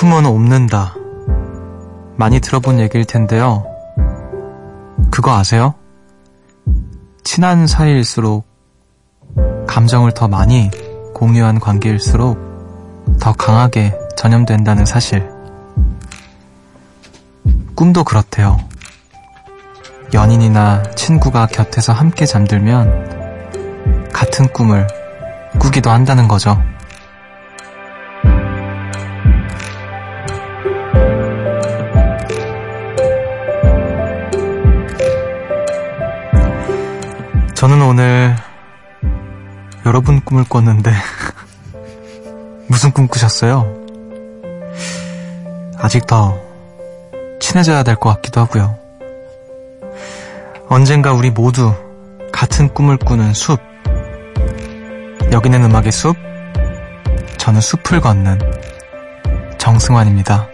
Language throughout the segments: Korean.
아픔은 옵는다. 많이 들어본 얘기일 텐데요. 그거 아세요? 친한 사이일수록 감정을 더 많이 공유한 관계일수록 더 강하게 전염된다는 사실. 꿈도 그렇대요. 연인이나 친구가 곁에서 함께 잠들면 같은 꿈을 꾸기도 한다는 거죠. 여러분 꿈을 꿨는데 무슨 꿈 꾸셨어요? 아직 더 친해져야 될 것 같기도 하고요. 언젠가 우리 모두 같은 꿈을 꾸는 숲. 여기는 음악의 숲. 저는 숲을 걷는 정승환입니다.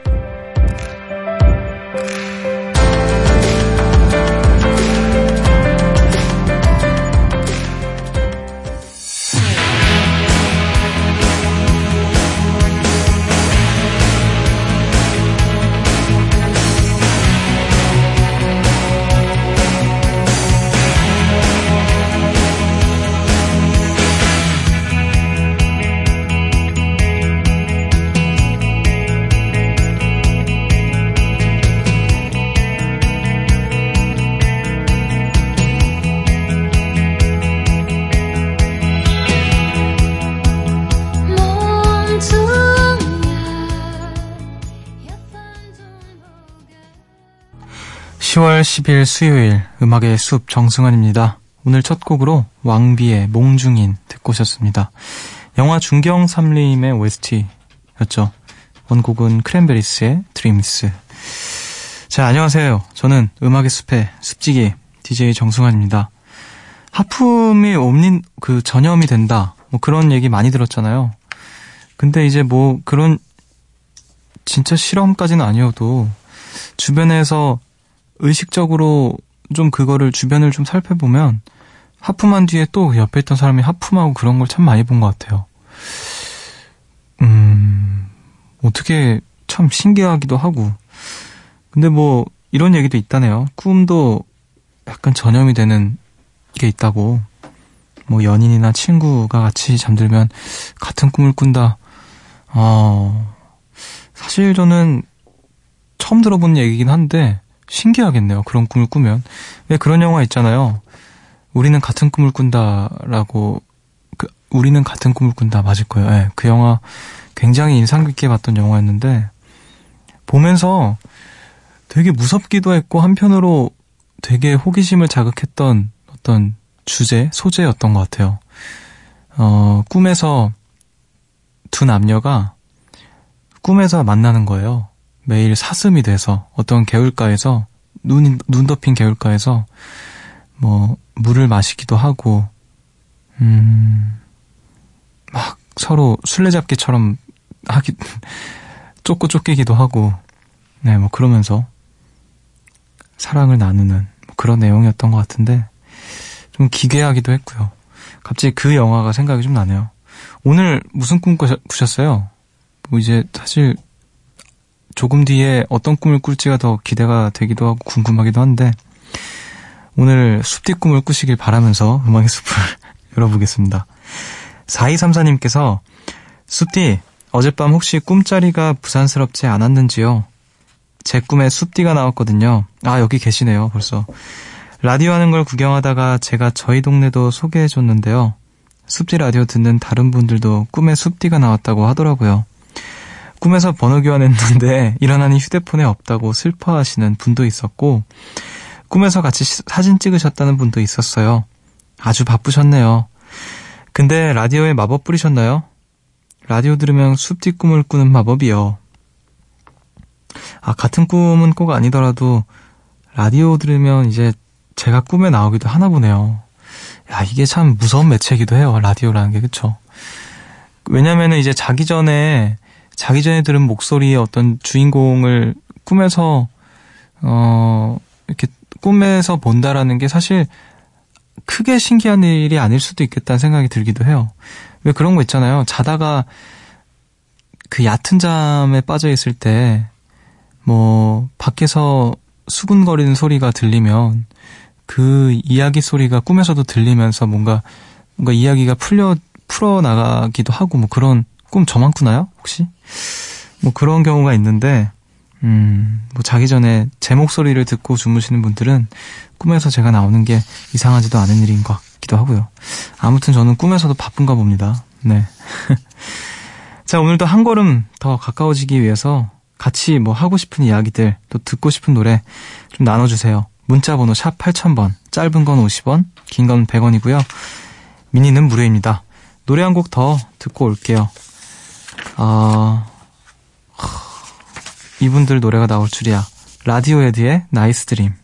10월 10일 수요일 음악의 숲 정승환입니다. 오늘 첫 곡으로 왕비의 몽중인 듣고 오셨습니다. 영화 중경 삼림의 OST였죠. 원곡은 크랜베리스의 드림스. 자, 안녕하세요. 저는 음악의 숲의 숲지기 DJ 정승환입니다. 하품이 옴닌 그 전염이 된다. 뭐 그런 얘기 많이 들었잖아요. 근데 이제 뭐 그런 진짜 실험까지는 아니어도 주변에서 의식적으로 좀 그거를 주변을 좀 살펴보면 하품한 뒤에 또 옆에 있던 사람이 하품하고 그런 걸 참 많이 본 것 같아요. 음, 어떻게 참 신기하기도 하고. 근데 뭐 이런 얘기도 있다네요. 꿈도 약간 전염이 되는 게 있다고. 뭐 연인이나 친구가 같이 잠들면 같은 꿈을 꾼다. 어, 사실 저는 처음 들어본 얘기긴 한데 신기하겠네요. 그런 꿈을 꾸면. 왜 그런 영화 있잖아요. 우리는 같은 꿈을 꾼다라고, 그, 우리는 같은 꿈을 꾼다. 맞을 거예요. 네, 그 영화 굉장히 인상 깊게 봤던 영화였는데, 보면서 되게 무섭기도 했고, 한편으로 되게 호기심을 자극했던 어떤 주제, 소재였던 것 같아요. 어, 꿈에서 두 남녀가 꿈에서 만나는 거예요. 매일 사슴이 돼서 어떤 개울가에서 눈, 눈 덮인 개울가에서 뭐 물을 마시기도 하고 음, 막 서로 술래잡기처럼 하기 쫓고 쫓기기도 하고 네 뭐 그러면서 사랑을 나누는 그런 내용이었던 것 같은데 좀 기괴하기도 했고요. 갑자기 그 영화가 생각이 좀 나네요. 오늘 무슨 꿈 꾸셨어요? 뭐 이제 사실 조금 뒤에 어떤 꿈을 꿀지가 더 기대가 되기도 하고 궁금하기도 한데 오늘 숲뒤 꿈을 꾸시길 바라면서 음악의 숲을 열어보겠습니다. 4234님께서 숲뒤 어젯밤 혹시 꿈자리가 부산스럽지 않았는지요? 제 꿈에 숲디가 나왔거든요. 아, 여기 계시네요, 벌써. 라디오 하는 걸 구경하다가 제가 저희 동네도 소개해줬는데요. 숲디 라디오 듣는 다른 분들도 꿈에 숲디가 나왔다고 하더라고요. 꿈에서 번호 교환했는데 일어나니 휴대폰에 없다고 슬퍼하시는 분도 있었고 꿈에서 같이 사진 찍으셨다는 분도 있었어요. 아주 바쁘셨네요. 근데 라디오에 마법 뿌리셨나요? 라디오 들으면 숲뒤 꿈을 꾸는 마법이요. 아, 같은 꿈은 꼭 아니더라도 라디오 들으면 이제 제가 꿈에 나오기도 하나 보네요. 야, 이게 참 무서운 매체이기도 해요. 라디오라는 게, 그쵸? 왜냐면은 이제 자기 전에 자기 전에 들은 목소리의 어떤 주인공을 꿈에서 어 이렇게 꿈에서 본다라는 게 사실 크게 신기한 일이 아닐 수도 있겠다는 생각이 들기도 해요. 왜 그런 거 있잖아요. 자다가 그 얕은 잠에 빠져 있을 때, 뭐, 밖에서 수군거리는 소리가 들리면 그 이야기 소리가 꿈에서도 들리면서 뭔가, 뭔가 이야기가 풀려, 풀어 나가기도 하고 뭐 그런 꿈 저만 꾸나요? 혹시? 뭐 그런 경우가 있는데, 음, 뭐 자기 전에 제 목소리를 듣고 주무시는 분들은 꿈에서 제가 나오는 게 이상하지도 않은 일인 것 같기도 하고요. 아무튼 저는 꿈에서도 바쁜가 봅니다. 네. 자, 오늘도 한 걸음 더 가까워지기 위해서 같이 뭐 하고 싶은 이야기들, 또 듣고 싶은 노래 좀 나눠주세요. 문자번호 샵 8000번, 짧은 건 50원, 긴 건 100원이고요. 미니는 무료입니다. 노래 한 곡 더 듣고 올게요. 아, 이분들 노래가 나올 줄이야. 라디오헤드의 나이스 드림.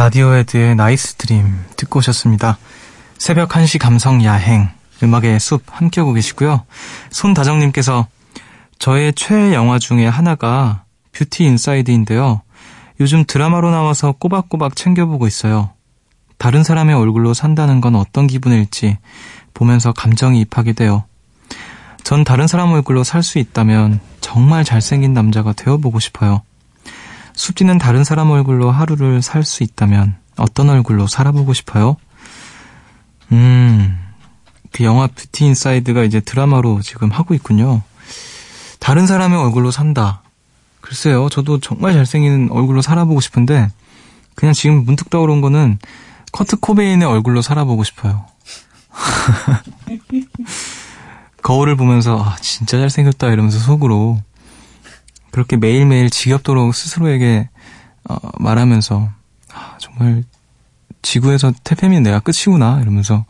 라디오헤드의 Nice Dream 듣고 오셨습니다. 새벽 1시 감성 야행, 음악의 숲 함께 하고 계시고요. 손다정님께서 저의 최애 영화 중에 하나가 Beauty Inside인데요. 요즘 드라마로 나와서 꼬박꼬박 챙겨보고 있어요. 다른 사람의 얼굴로 산다는 건 어떤 기분일지 보면서 감정이입하게 돼요. 전 다른 사람 얼굴로 살 수 있다면 정말 잘생긴 남자가 되어보고 싶어요. 숲디는 다른 사람 얼굴로 하루를 살 수 있다면 어떤 얼굴로 살아보고 싶어요? 음, 그 영화 뷰티 인사이드가 이제 드라마로 지금 하고 있군요. 다른 사람의 얼굴로 산다. 글쎄요, 저도 정말 잘생긴 얼굴로 살아보고 싶은데, 그냥 지금 문득 떠오른 거는 커트 코베인의 얼굴로 살아보고 싶어요. 거울을 보면서, 아, 진짜 잘생겼다 이러면서 속으로 그렇게 매일매일 지겹도록 스스로에게 어, 말하면서 아, 정말 지구에서 태페미는 내가 끝이구나 이러면서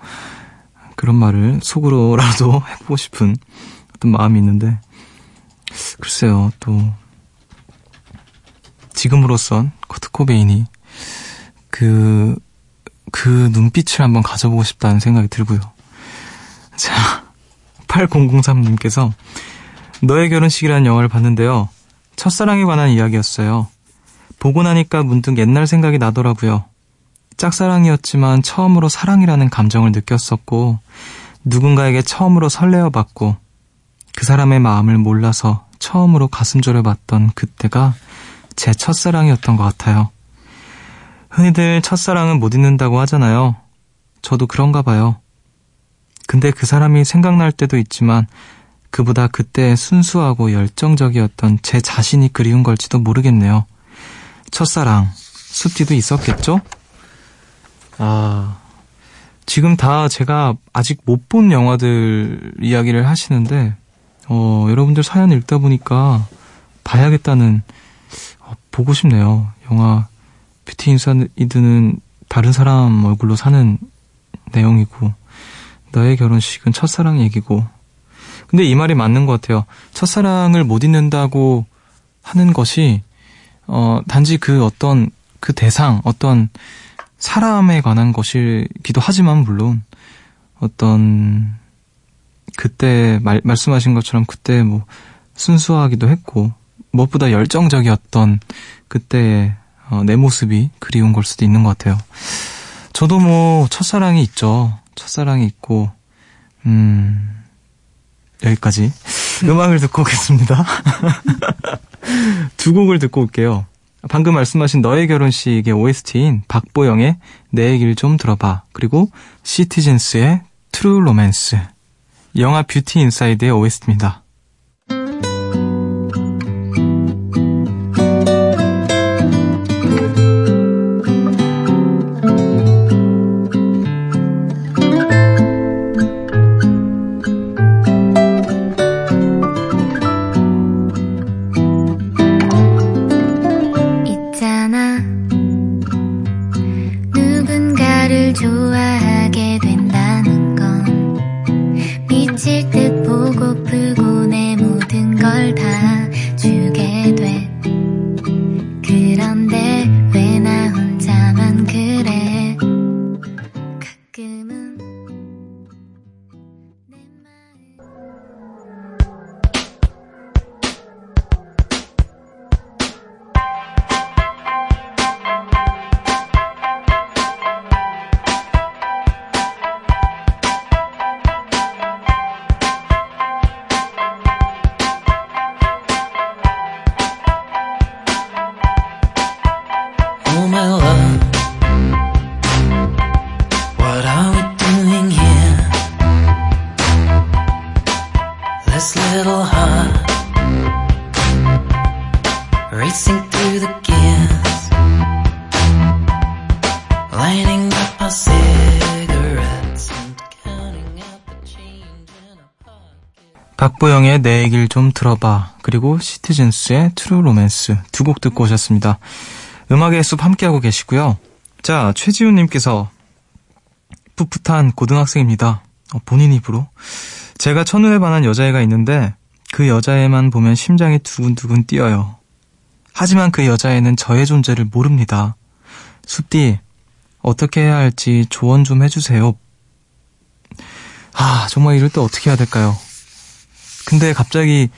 그런 말을 속으로라도 해보고 싶은 어떤 마음이 있는데 글쎄요 또 지금으로선 커트 코베인이 그, 그 눈빛을 한번 가져보고 싶다는 생각이 들고요. 자, 8003님께서 너의 결혼식이라는 영화를 봤는데요. 첫사랑에 관한 이야기였어요. 보고 나니까 문득 옛날 생각이 나더라고요. 짝사랑이었지만 처음으로 사랑이라는 감정을 느꼈었고, 누군가에게 처음으로 설레어 봤고, 그 사람의 마음을 몰라서 처음으로 가슴 졸여봤던 그때가 제 첫사랑이었던 것 같아요. 흔히들 첫사랑은 못 잊는다고 하잖아요. 저도 그런가 봐요. 근데 그 사람이 생각날 때도 있지만 그보다 그때 순수하고 열정적이었던 제 자신이 그리운 걸지도 모르겠네요. 첫사랑, 숲지도 있었겠죠? 아, 지금 다 제가 아직 못 본 영화들 이야기를 하시는데, 어, 여러분들 사연 읽다 보니까 봐야겠다는, 어, 보고 싶네요. 영화 뷰티 인사이드는 다른 사람 얼굴로 사는 내용이고, 너의 결혼식은 첫사랑 얘기고, 근데 이 말이 맞는 것 같아요. 첫사랑을 못 잊는다고 하는 것이, 어, 단지 그 어떤, 그 대상, 어떤 사람에 관한 것이기도 하지만, 물론, 어떤, 그때 말, 말씀하신 것처럼 그때 뭐, 순수하기도 했고, 무엇보다 열정적이었던 그때의 어, 내 모습이 그리운 걸 수도 있는 것 같아요. 저도 뭐, 첫사랑이 있죠. 첫사랑이 있고, 음, 여기까지 음악을 듣고 오겠습니다. 두 곡을 듣고 올게요. 방금 말씀하신 너의 결혼식의 OST인 박보영의 내 얘기를 좀 들어봐. 그리고 Citizens!의 True Romance. 영화 뷰티 인사이드의 OST입니다. 박보영의 내 얘기를 좀 들어봐. 그리고 Citizens!의 True Romance 두 곡 듣고 오셨습니다. 음악의 숲 함께하고 계시고요. 자, 최지훈님께서 풋풋한 고등학생입니다. 어, 본인 입으로. 제가 첫눈에 반한 여자애가 있는데 그 여자애만 보면 심장이 두근두근 뛰어요. 하지만 그 여자애는 저의 존재를 모릅니다. 숲디, 어떻게 해야 할지 조언 좀 해주세요. 아, 정말 이럴 때 어떻게 해야 될까요? 근데 갑자기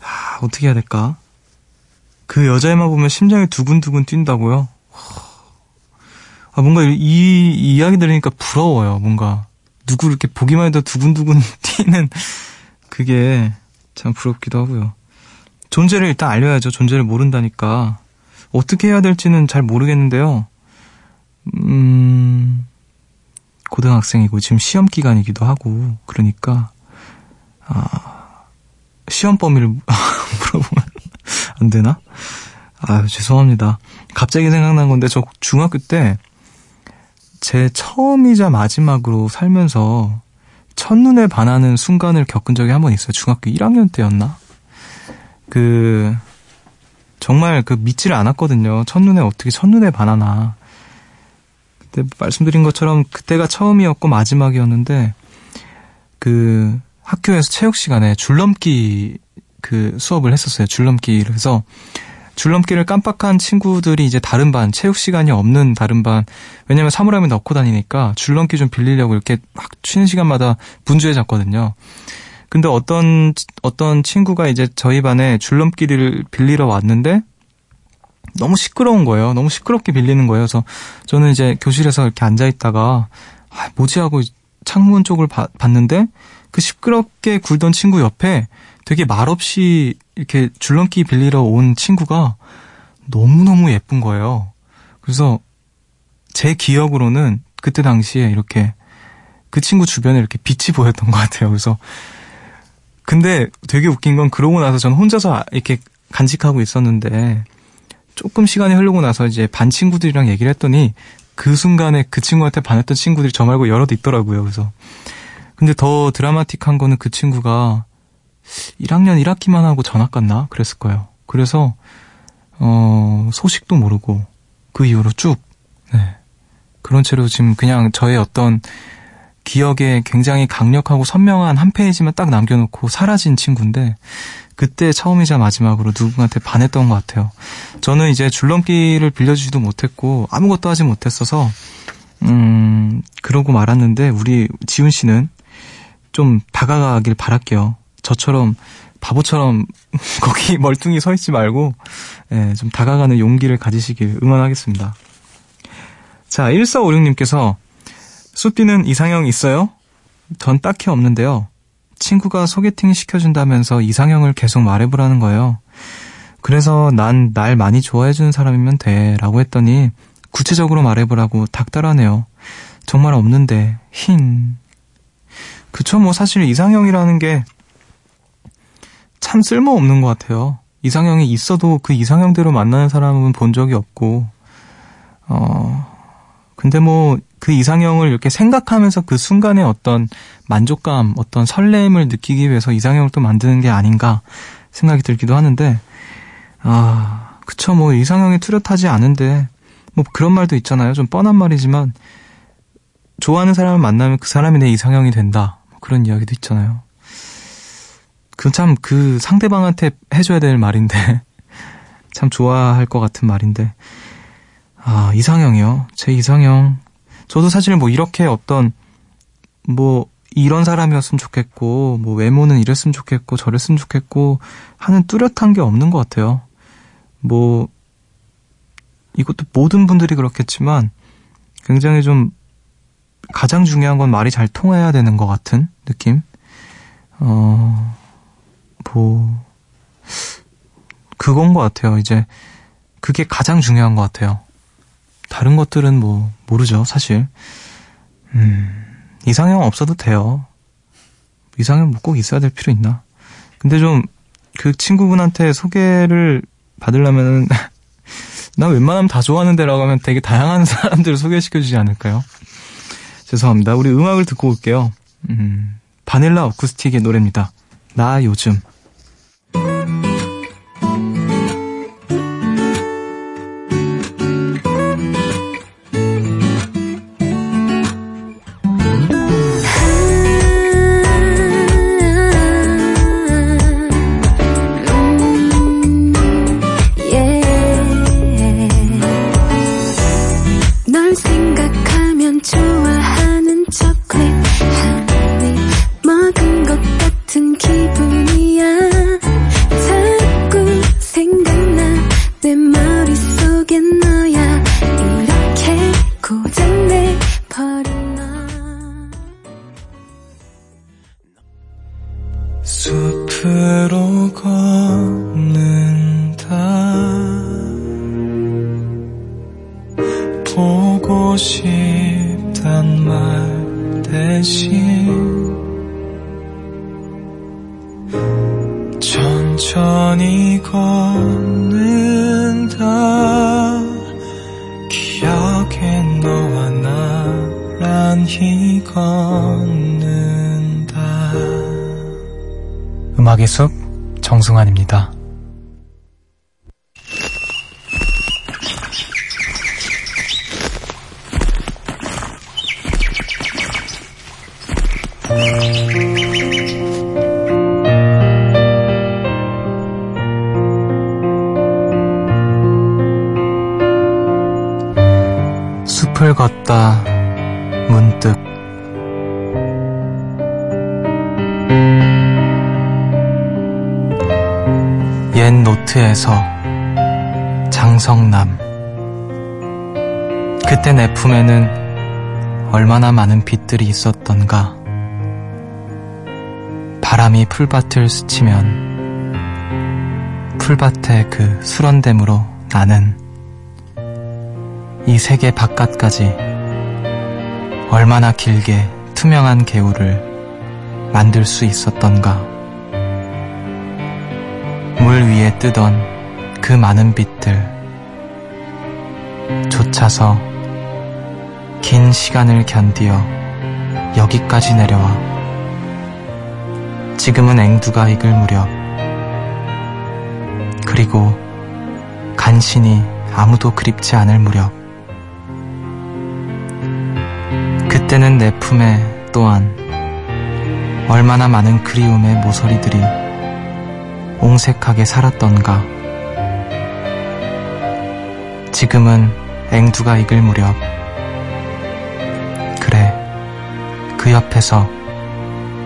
아, 어떻게 해야 될까? 그 여자애만 보면 심장이 두근두근 뛴다고요? 아, 뭔가 이, 이 이야기 들으니까 부러워요. 뭔가 누구 이렇게 보기만 해도 두근두근 뛰는 그게 참 부럽기도 하고요. 존재를 일단 알려야죠. 존재를 모른다니까. 어떻게 해야 될지는 잘 모르겠는데요. 음, 고등학생이고 지금 시험 기간이기도 하고 그러니까 아, 시험 범위를 물어보면 안 되나? 아 죄송합니다. 갑자기 생각난 건데 저 중학교 때 제 처음이자 마지막으로 살면서 첫눈에 반하는 순간을 겪은 적이 한 번 있어요. 중학교 1학년 때였나? 그 정말 그 믿지를 않았거든요. 첫눈에 어떻게 첫눈에 반하나. 그때 말씀드린 것처럼 그때가 처음이었고 마지막이었는데 그 학교에서 체육 시간에 줄넘기 그 수업을 했었어요. 줄넘기를 해서 줄넘기를 깜빡한 친구들이 이제 다른 반, 체육 시간이 없는 다른 반, 왜냐면 사물함에 넣고 다니니까 줄넘기 좀 빌리려고 이렇게 막 쉬는 시간마다 분주해 졌거든요. 근데 어떤, 어떤 친구가 이제 저희 반에 줄넘기를 빌리러 왔는데 너무 시끄러운 거예요. 너무 시끄럽게 빌리는 거예요. 그래서 저는 이제 교실에서 이렇게 앉아 있다가, 아, 뭐지 하고 창문 쪽을 봐, 봤는데 그 시끄럽게 굴던 친구 옆에 되게 말없이 이렇게 줄넘기 빌리러 온 친구가 너무너무 예쁜 거예요. 그래서 제 기억으로는 그때 당시에 이렇게 그 친구 주변에 이렇게 빛이 보였던 것 같아요. 그래서 근데 되게 웃긴 건 그러고 나서 저는 혼자서 이렇게 간직하고 있었는데 조금 시간이 흐르고 나서 이제 반 친구들이랑 얘기를 했더니 그 순간에 그 친구한테 반했던 친구들이 저 말고 여럿 있더라고요. 그래서 근데 더 드라마틱한 거는 그 친구가 1학년 1학기만 하고 전학 갔나? 그랬을 거예요. 그래서, 어, 소식도 모르고 그 이후로 쭉, 네. 그런 채로 지금 그냥 저의 어떤 기억에 굉장히 강력하고 선명한 한 페이지만 딱 남겨놓고 사라진 친구인데, 그때 처음이자 마지막으로 누군가한테 반했던 것 같아요. 저는 이제 줄넘기를 빌려주지도 못했고, 아무것도 하지 못했어서, 음, 그러고 말았는데, 우리 지훈 씨는 좀 다가가길 바랄게요. 저처럼 바보처럼 거기 멀뚱히 서 있지 말고 예, 좀 다가가는 용기를 가지시길 응원하겠습니다. 자, 1456님께서 수띠는 이상형 있어요? 전 딱히 없는데요. 친구가 소개팅 시켜준다면서 이상형을 계속 말해보라는 거예요. 그래서 난 날 많이 좋아해주는 사람이면 돼 라고 했더니 구체적으로 말해보라고 닥달하네요. 정말 없는데 힝 그쵸, 뭐 사실 이상형이라는 게 참 쓸모없는 것 같아요. 이상형이 있어도 그 이상형대로 만나는 사람은 본 적이 없고, 어, 근데 뭐 그 이상형을 이렇게 생각하면서 그 순간에 어떤 만족감, 어떤 설렘을 느끼기 위해서 이상형을 또 만드는 게 아닌가 생각이 들기도 하는데, 아, 그쵸, 뭐 이상형이 뚜렷하지 않은데, 뭐 그런 말도 있잖아요. 좀 뻔한 말이지만, 좋아하는 사람을 만나면 그 사람이 내 이상형이 된다. 뭐 그런 이야기도 있잖아요. 그참그 상대방한테 해줘야 될 말인데 참 좋아할 것 같은 말인데 아 이상형이요. 제 이상형. 저도 사실 뭐 이렇게 어떤 뭐 이런 사람이었으면 좋겠고 뭐 외모는 이랬으면 좋겠고 저랬으면 좋겠고 하는 뚜렷한 게 없는 것 같아요. 뭐 이것도 모든 분들이 그렇겠지만 굉장히 좀 가장 중요한 건 말이 잘 통해야 되는 것 같은 느낌. 어, 뭐, 그건 것 같아요. 이제, 그게 가장 중요한 것 같아요. 다른 것들은 뭐, 모르죠, 사실. 음, 이상형 없어도 돼요. 이상형 뭐 꼭 있어야 될 필요 있나? 근데 좀, 그 친구분한테 소개를 받으려면은, 나 웬만하면 다 좋아하는데라고 하면 되게 다양한 사람들을 소개시켜주지 않을까요? 죄송합니다. 우리 음악을 듣고 올게요. 음, 바닐라 어쿠스틱의 노래입니다. 나 요즘. 숲 정승환입니다. 성남. 그때 내 품에는 얼마나 많은 빛들이 있었던가. 바람이 풀밭을 스치면 풀밭의 그 수런댐으로 나는 이 세계 바깥까지 얼마나 길게 투명한 개울을 만들 수 있었던가. 물 위에 뜨던 그 많은 빛들 쫓아서 긴 시간을 견디어 여기까지 내려와. 지금은 앵두가 익을 무렵. 그리고 간신히 아무도 그립지 않을 무렵. 그때는 내 품에 또한 얼마나 많은 그리움의 모서리들이 옹색하게 살았던가. 지금은 앵두가 익을 무렵. 그래, 그 옆에서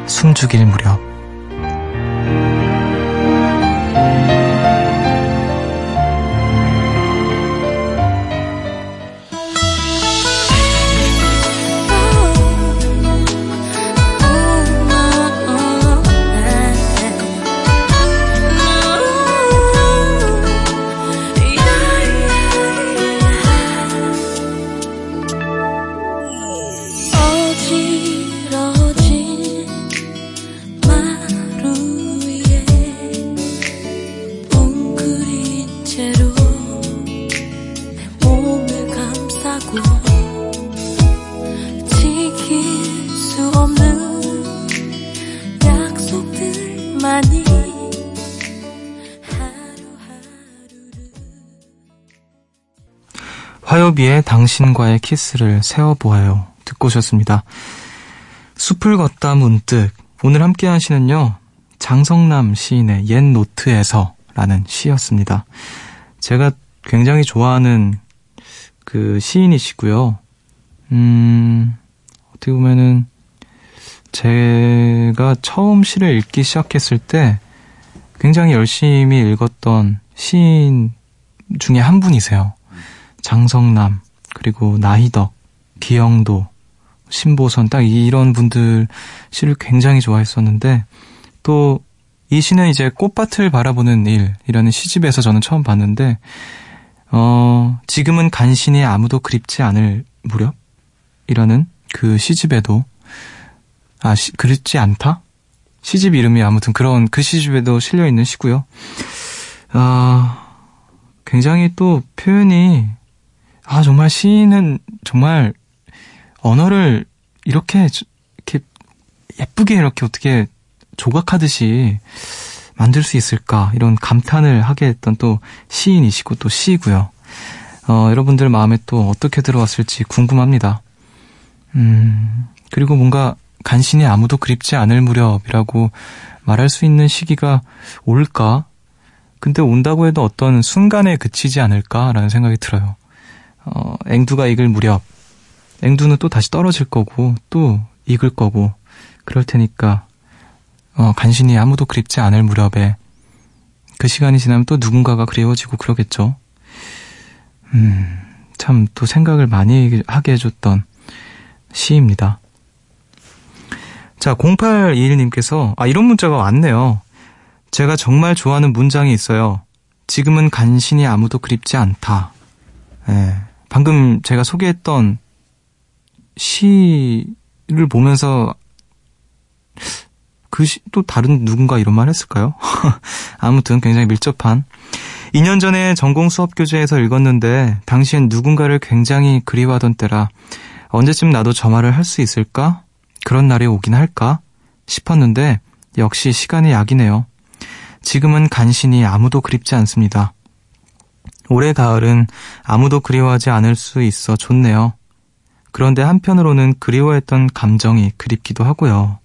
숨 죽일 무렵. 화요비의 당신과의 키스를 세어보아요 듣고 오셨습니다. 숲을 걷다 문득 오늘 함께 하시는요. 장성남 시인의 옛 노트에서 라는 시였습니다. 제가 굉장히 좋아하는 그 시인이시고요. 음, 어떻게 보면은 제가 처음 시를 읽기 시작했을 때 굉장히 열심히 읽었던 시인 중에 한 분이세요. 장성남, 그리고 나희덕, 기영도, 신보선, 딱 이런 분들 시를 굉장히 좋아했었는데, 또, 이 시는 이제 꽃밭을 바라보는 일이라는 시집에서 저는 처음 봤는데, 어, 지금은 간신히 아무도 그립지 않을 무렵이라는 그 시집에도, 아, 시, 그립지 않다? 시집 이름이 아무튼 그런 그 시집에도 실려 있는 시고요. 아, 굉장히 또 표현이 아 정말 시인은 정말 언어를 이렇게 이렇게 예쁘게 이렇게 어떻게 조각하듯이 만들 수 있을까 이런 감탄을 하게 했던 또 시인이시고 또 시이고요. 어, 여러분들 마음에 또 어떻게 들어왔을지 궁금합니다. 음, 그리고 뭔가 간신히 아무도 그립지 않을 무렵이라고 말할 수 있는 시기가 올까? 근데 온다고 해도 어떤 순간에 그치지 않을까라는 생각이 들어요. 어, 앵두가 익을 무렵, 앵두는 또 다시 떨어질 거고, 또 익을 거고, 그럴 테니까, 어, 간신히 아무도 그립지 않을 무렵에, 그 시간이 지나면 또 누군가가 그리워지고 그러겠죠. 음, 참 또 생각을 많이 하게 해줬던 시입니다. 자, 0821님께서, 아, 이런 문자가 왔네요. 제가 정말 좋아하는 문장이 있어요. 지금은 간신히 아무도 그립지 않다. 예. 방금 제가 소개했던 시를 보면서 그 시, 또 다른 누군가 이런 말 했을까요? 아무튼 굉장히 밀접한 2년 전에 전공 수업 교재에서 읽었는데 당시엔 누군가를 굉장히 그리워하던 때라 언제쯤 나도 저 말을 할 수 있을까? 그런 날이 오긴 할까? 싶었는데 역시 시간이 약이네요. 지금은 간신히 아무도 그립지 않습니다. 올해 가을은 아무도 그리워하지 않을 수 있어 좋네요. 그런데 한편으로는 그리워했던 감정이 그립기도 하고요.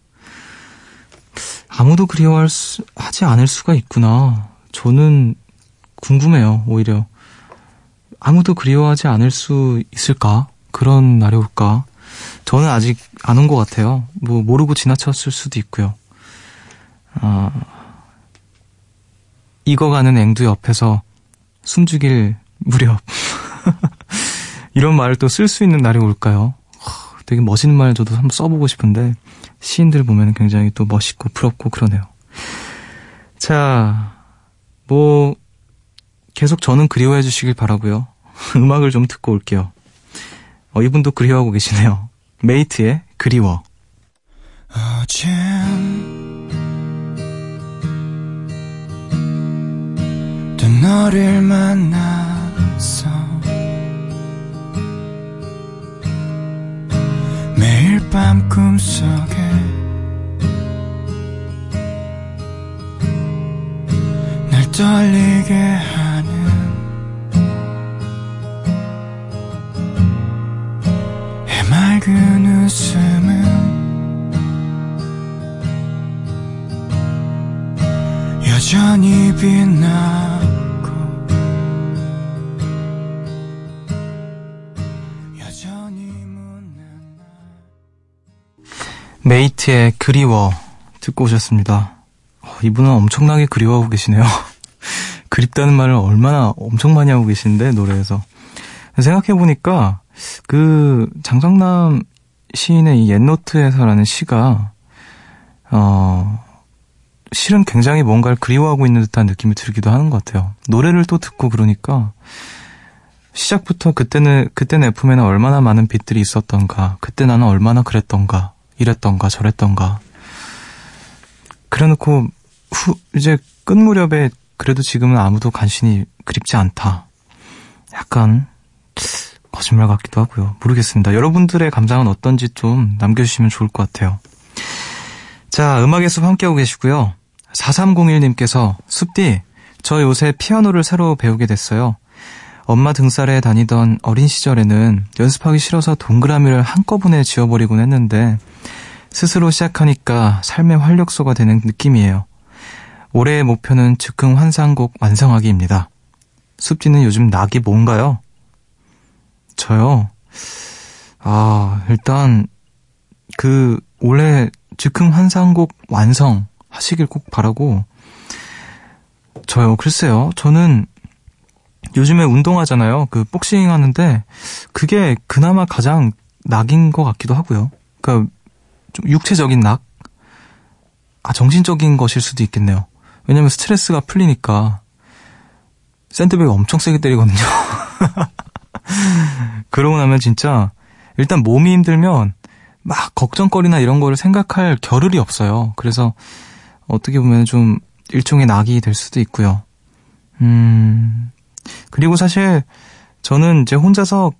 아무도 그리워할 수, 하지 않을 수가 있구나. 저는 궁금해요, 오히려. 아무도 그리워하지 않을 수 있을까? 그런 날이 올까? 저는 아직 안 온 것 같아요. 뭐, 모르고 지나쳤을 수도 있고요. 아, 익어가는 앵두 옆에서 숨죽일 무렵. 이런 말을 또 쓸 수 있는 날이 올까요? 되게 멋있는 말 저도 한번 써보고 싶은데, 시인들 보면 굉장히 또 멋있고 부럽고 그러네요. 자, 뭐, 계속 저는 그리워해 주시길 바라고요 음악을 좀 듣고 올게요. 어, 이분도 그리워하고 계시네요. 메이트의 그리워. 어젠 너를 만났어 매일 밤 꿈속에 날 떨리게 하는 해맑은 웃음은 여전히 빛나 메이트의 그리워 듣고 오셨습니다. 어, 이분은 엄청나게 그리워하고 계시네요. 그립다는 말을 얼마나 엄청 많이 하고 계신데 노래에서 생각해 보니까 그 장성남 시인의 이 옛노트에서라는 시가 어 실은 굉장히 뭔가를 그리워하고 있는 듯한 느낌이 들기도 하는 것 같아요. 노래를 또 듣고 그러니까 시작부터 그때는 그때는 F에는 얼마나 많은 빛들이 있었던가, 그때 나는 얼마나 그랬던가, 이랬던가 저랬던가. 그래놓고 후 이제 끝 무렵에 그래도 지금은 아무도 간신히 그립지 않다. 약간 거짓말 같기도 하고요. 모르겠습니다. 여러분들의 감상은 어떤지 좀 남겨주시면 좋을 것 같아요. 자, 음악의 숲 함께하고 계시고요. 4301님께서 숲디, 저 요새 피아노를 새로 배우게 됐어요. 엄마 등살에 다니던 어린 시절에는 연습하기 싫어서 동그라미를 한꺼번에 지워버리곤 했는데 스스로 시작하니까 삶의 활력소가 되는 느낌이에요. 올해의 목표는 즉흥 환상곡 완성하기입니다. 숲지는 요즘 낙이 뭔가요? 저요. 아, 일단 그 올해 즉흥 환상곡 완성 하시길 꼭 바라고 저요. 글쎄요. 저는 요즘에 운동하잖아요. 그 복싱 하는데 그게 그나마 가장 낙인 것 같기도 하고요. 그러니까 좀 육체적인 낙? 아, 정신적인 것일 수도 있겠네요. 왜냐면 스트레스가 풀리니까 샌드백을 엄청 세게 때리거든요. 그러고 나면 진짜 일단 몸이 힘들면 막 걱정거리나 이런 거를 생각할 겨를이 없어요. 그래서 어떻게 보면 좀 일종의 낙이 될 수도 있고요. 음, 그리고 사실 저는 이제 혼자서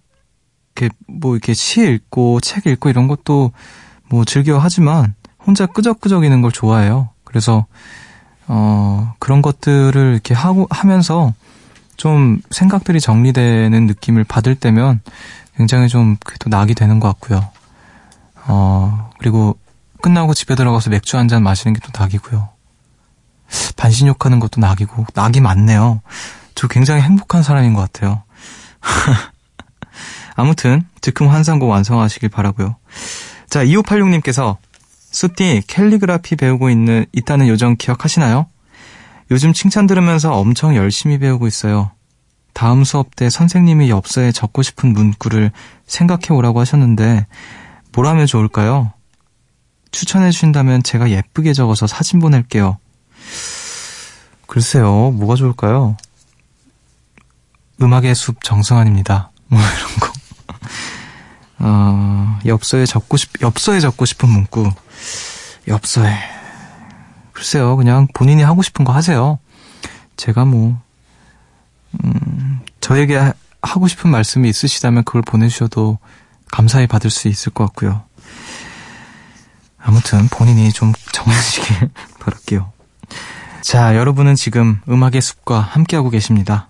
이렇게 뭐 이렇게 시 읽고 책 읽고 이런 것도 뭐 즐겨 하지만 혼자 끄적끄적이는 걸 좋아해요. 그래서 어 그런 것들을 이렇게 하고 하면서 좀 생각들이 정리되는 느낌을 받을 때면 굉장히 좀 그래도 낙이 되는 것 같고요. 어 그리고 끝나고 집에 들어가서 맥주 한 잔 마시는 게 또 낙이고요. 반신욕하는 것도 낙이고 낙이 많네요. 저 굉장히 행복한 사람인 것 같아요. 아무튼 즉흥 환상곡 완성하시길 바라고요. 자, 2586님께서 숲디 캘리그라피 배우고 있는 있다는 요정 기억하시나요? 요즘 칭찬 들으면서 엄청 열심히 배우고 있어요. 다음 수업 때 선생님이 엽서에 적고 싶은 문구를 생각해 오라고 하셨는데 뭘 하면 좋을까요? 추천해 주신다면 제가 예쁘게 적어서 사진 보낼게요. 글쎄요, 뭐가 좋을까요? 음악의 숲 정승환입니다. 뭐 이런 거. 어, 엽서에 적고 싶, 엽서에 적고 싶은 문구. 엽서에. 글쎄요, 그냥 본인이 하고 싶은 거 하세요. 제가 뭐, 음, 저에게 하고 싶은 말씀이 있으시다면 그걸 보내주셔도 감사히 받을 수 있을 것 같고요. 아무튼 본인이 좀 정하시길 바랄게요. 자, 여러분은 지금 음악의 숲과 함께하고 계십니다.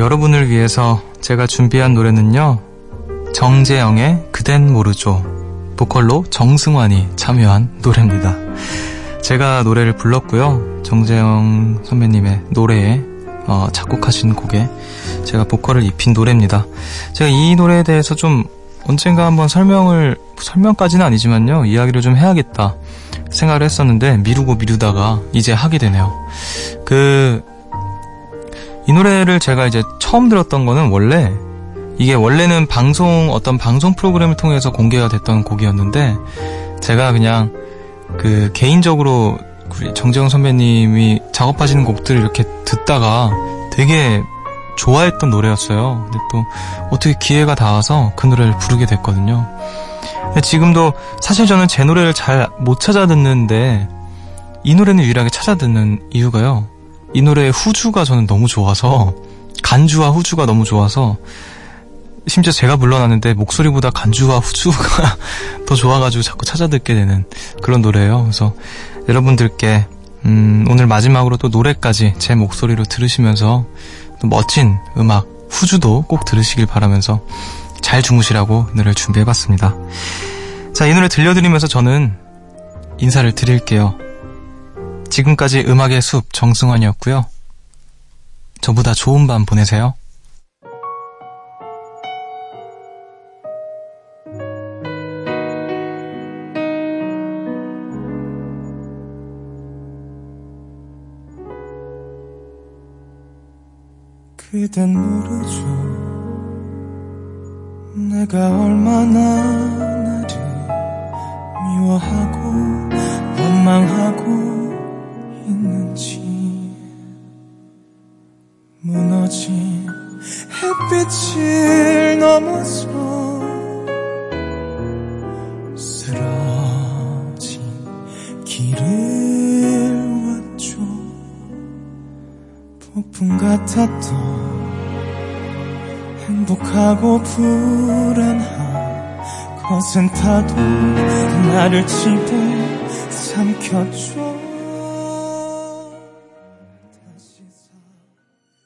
여러분을 위해서 제가 준비한 노래는요. 정재영의 그댄 모르죠. 보컬로 정승환이 참여한 노래입니다. 제가 노래를 불렀고요. 정재영 선배님의 노래에 어, 작곡하신 곡에 제가 보컬을 입힌 노래입니다. 제가 이 노래에 대해서 좀 언젠가 한번 설명을 설명까지는 아니지만요. 이야기를 좀 해야겠다 생각을 했었는데 미루고 미루다가 이제 하게 되네요. 그 이 노래를 제가 이제 처음 들었던 거는 원래 이게 원래는 방송 어떤 방송 프로그램을 통해서 공개가 됐던 곡이었는데 제가 그냥 그 개인적으로 정재영 선배님이 작업하시는 곡들을 이렇게 듣다가 되게 좋아했던 노래였어요. 근데 또 어떻게 기회가 닿아서 그 노래를 부르게 됐거든요. 근데 지금도 사실 저는 제 노래를 잘 못 찾아 듣는데 이 노래는 유일하게 찾아 듣는 이유가요. 이 노래의 후주가 저는 너무 좋아서 간주와 후주가 너무 좋아서 심지어 제가 불러놨는데 목소리보다 간주와 후주가 더 좋아가지고 자꾸 찾아 듣게 되는 그런 노래예요. 그래서 여러분들께 음, 오늘 마지막으로 또 노래까지 제 목소리로 들으시면서 또 멋진 음악 후주도 꼭 들으시길 바라면서 잘 주무시라고 노래를 준비해봤습니다. 자, 이 노래 들려드리면서 저는 인사를 드릴게요. 지금까지 음악의 숲 정승환이었고요. 저보다 좋은 밤 보내세요. 그댄 모르죠 내가 얼마나 나를 미워하고 원망하고 무너진 햇빛을 넘어서 쓰러진 길을 왔죠. 폭풍 같았던 행복하고 불안한 것은 파도 나를 집어 삼켰죠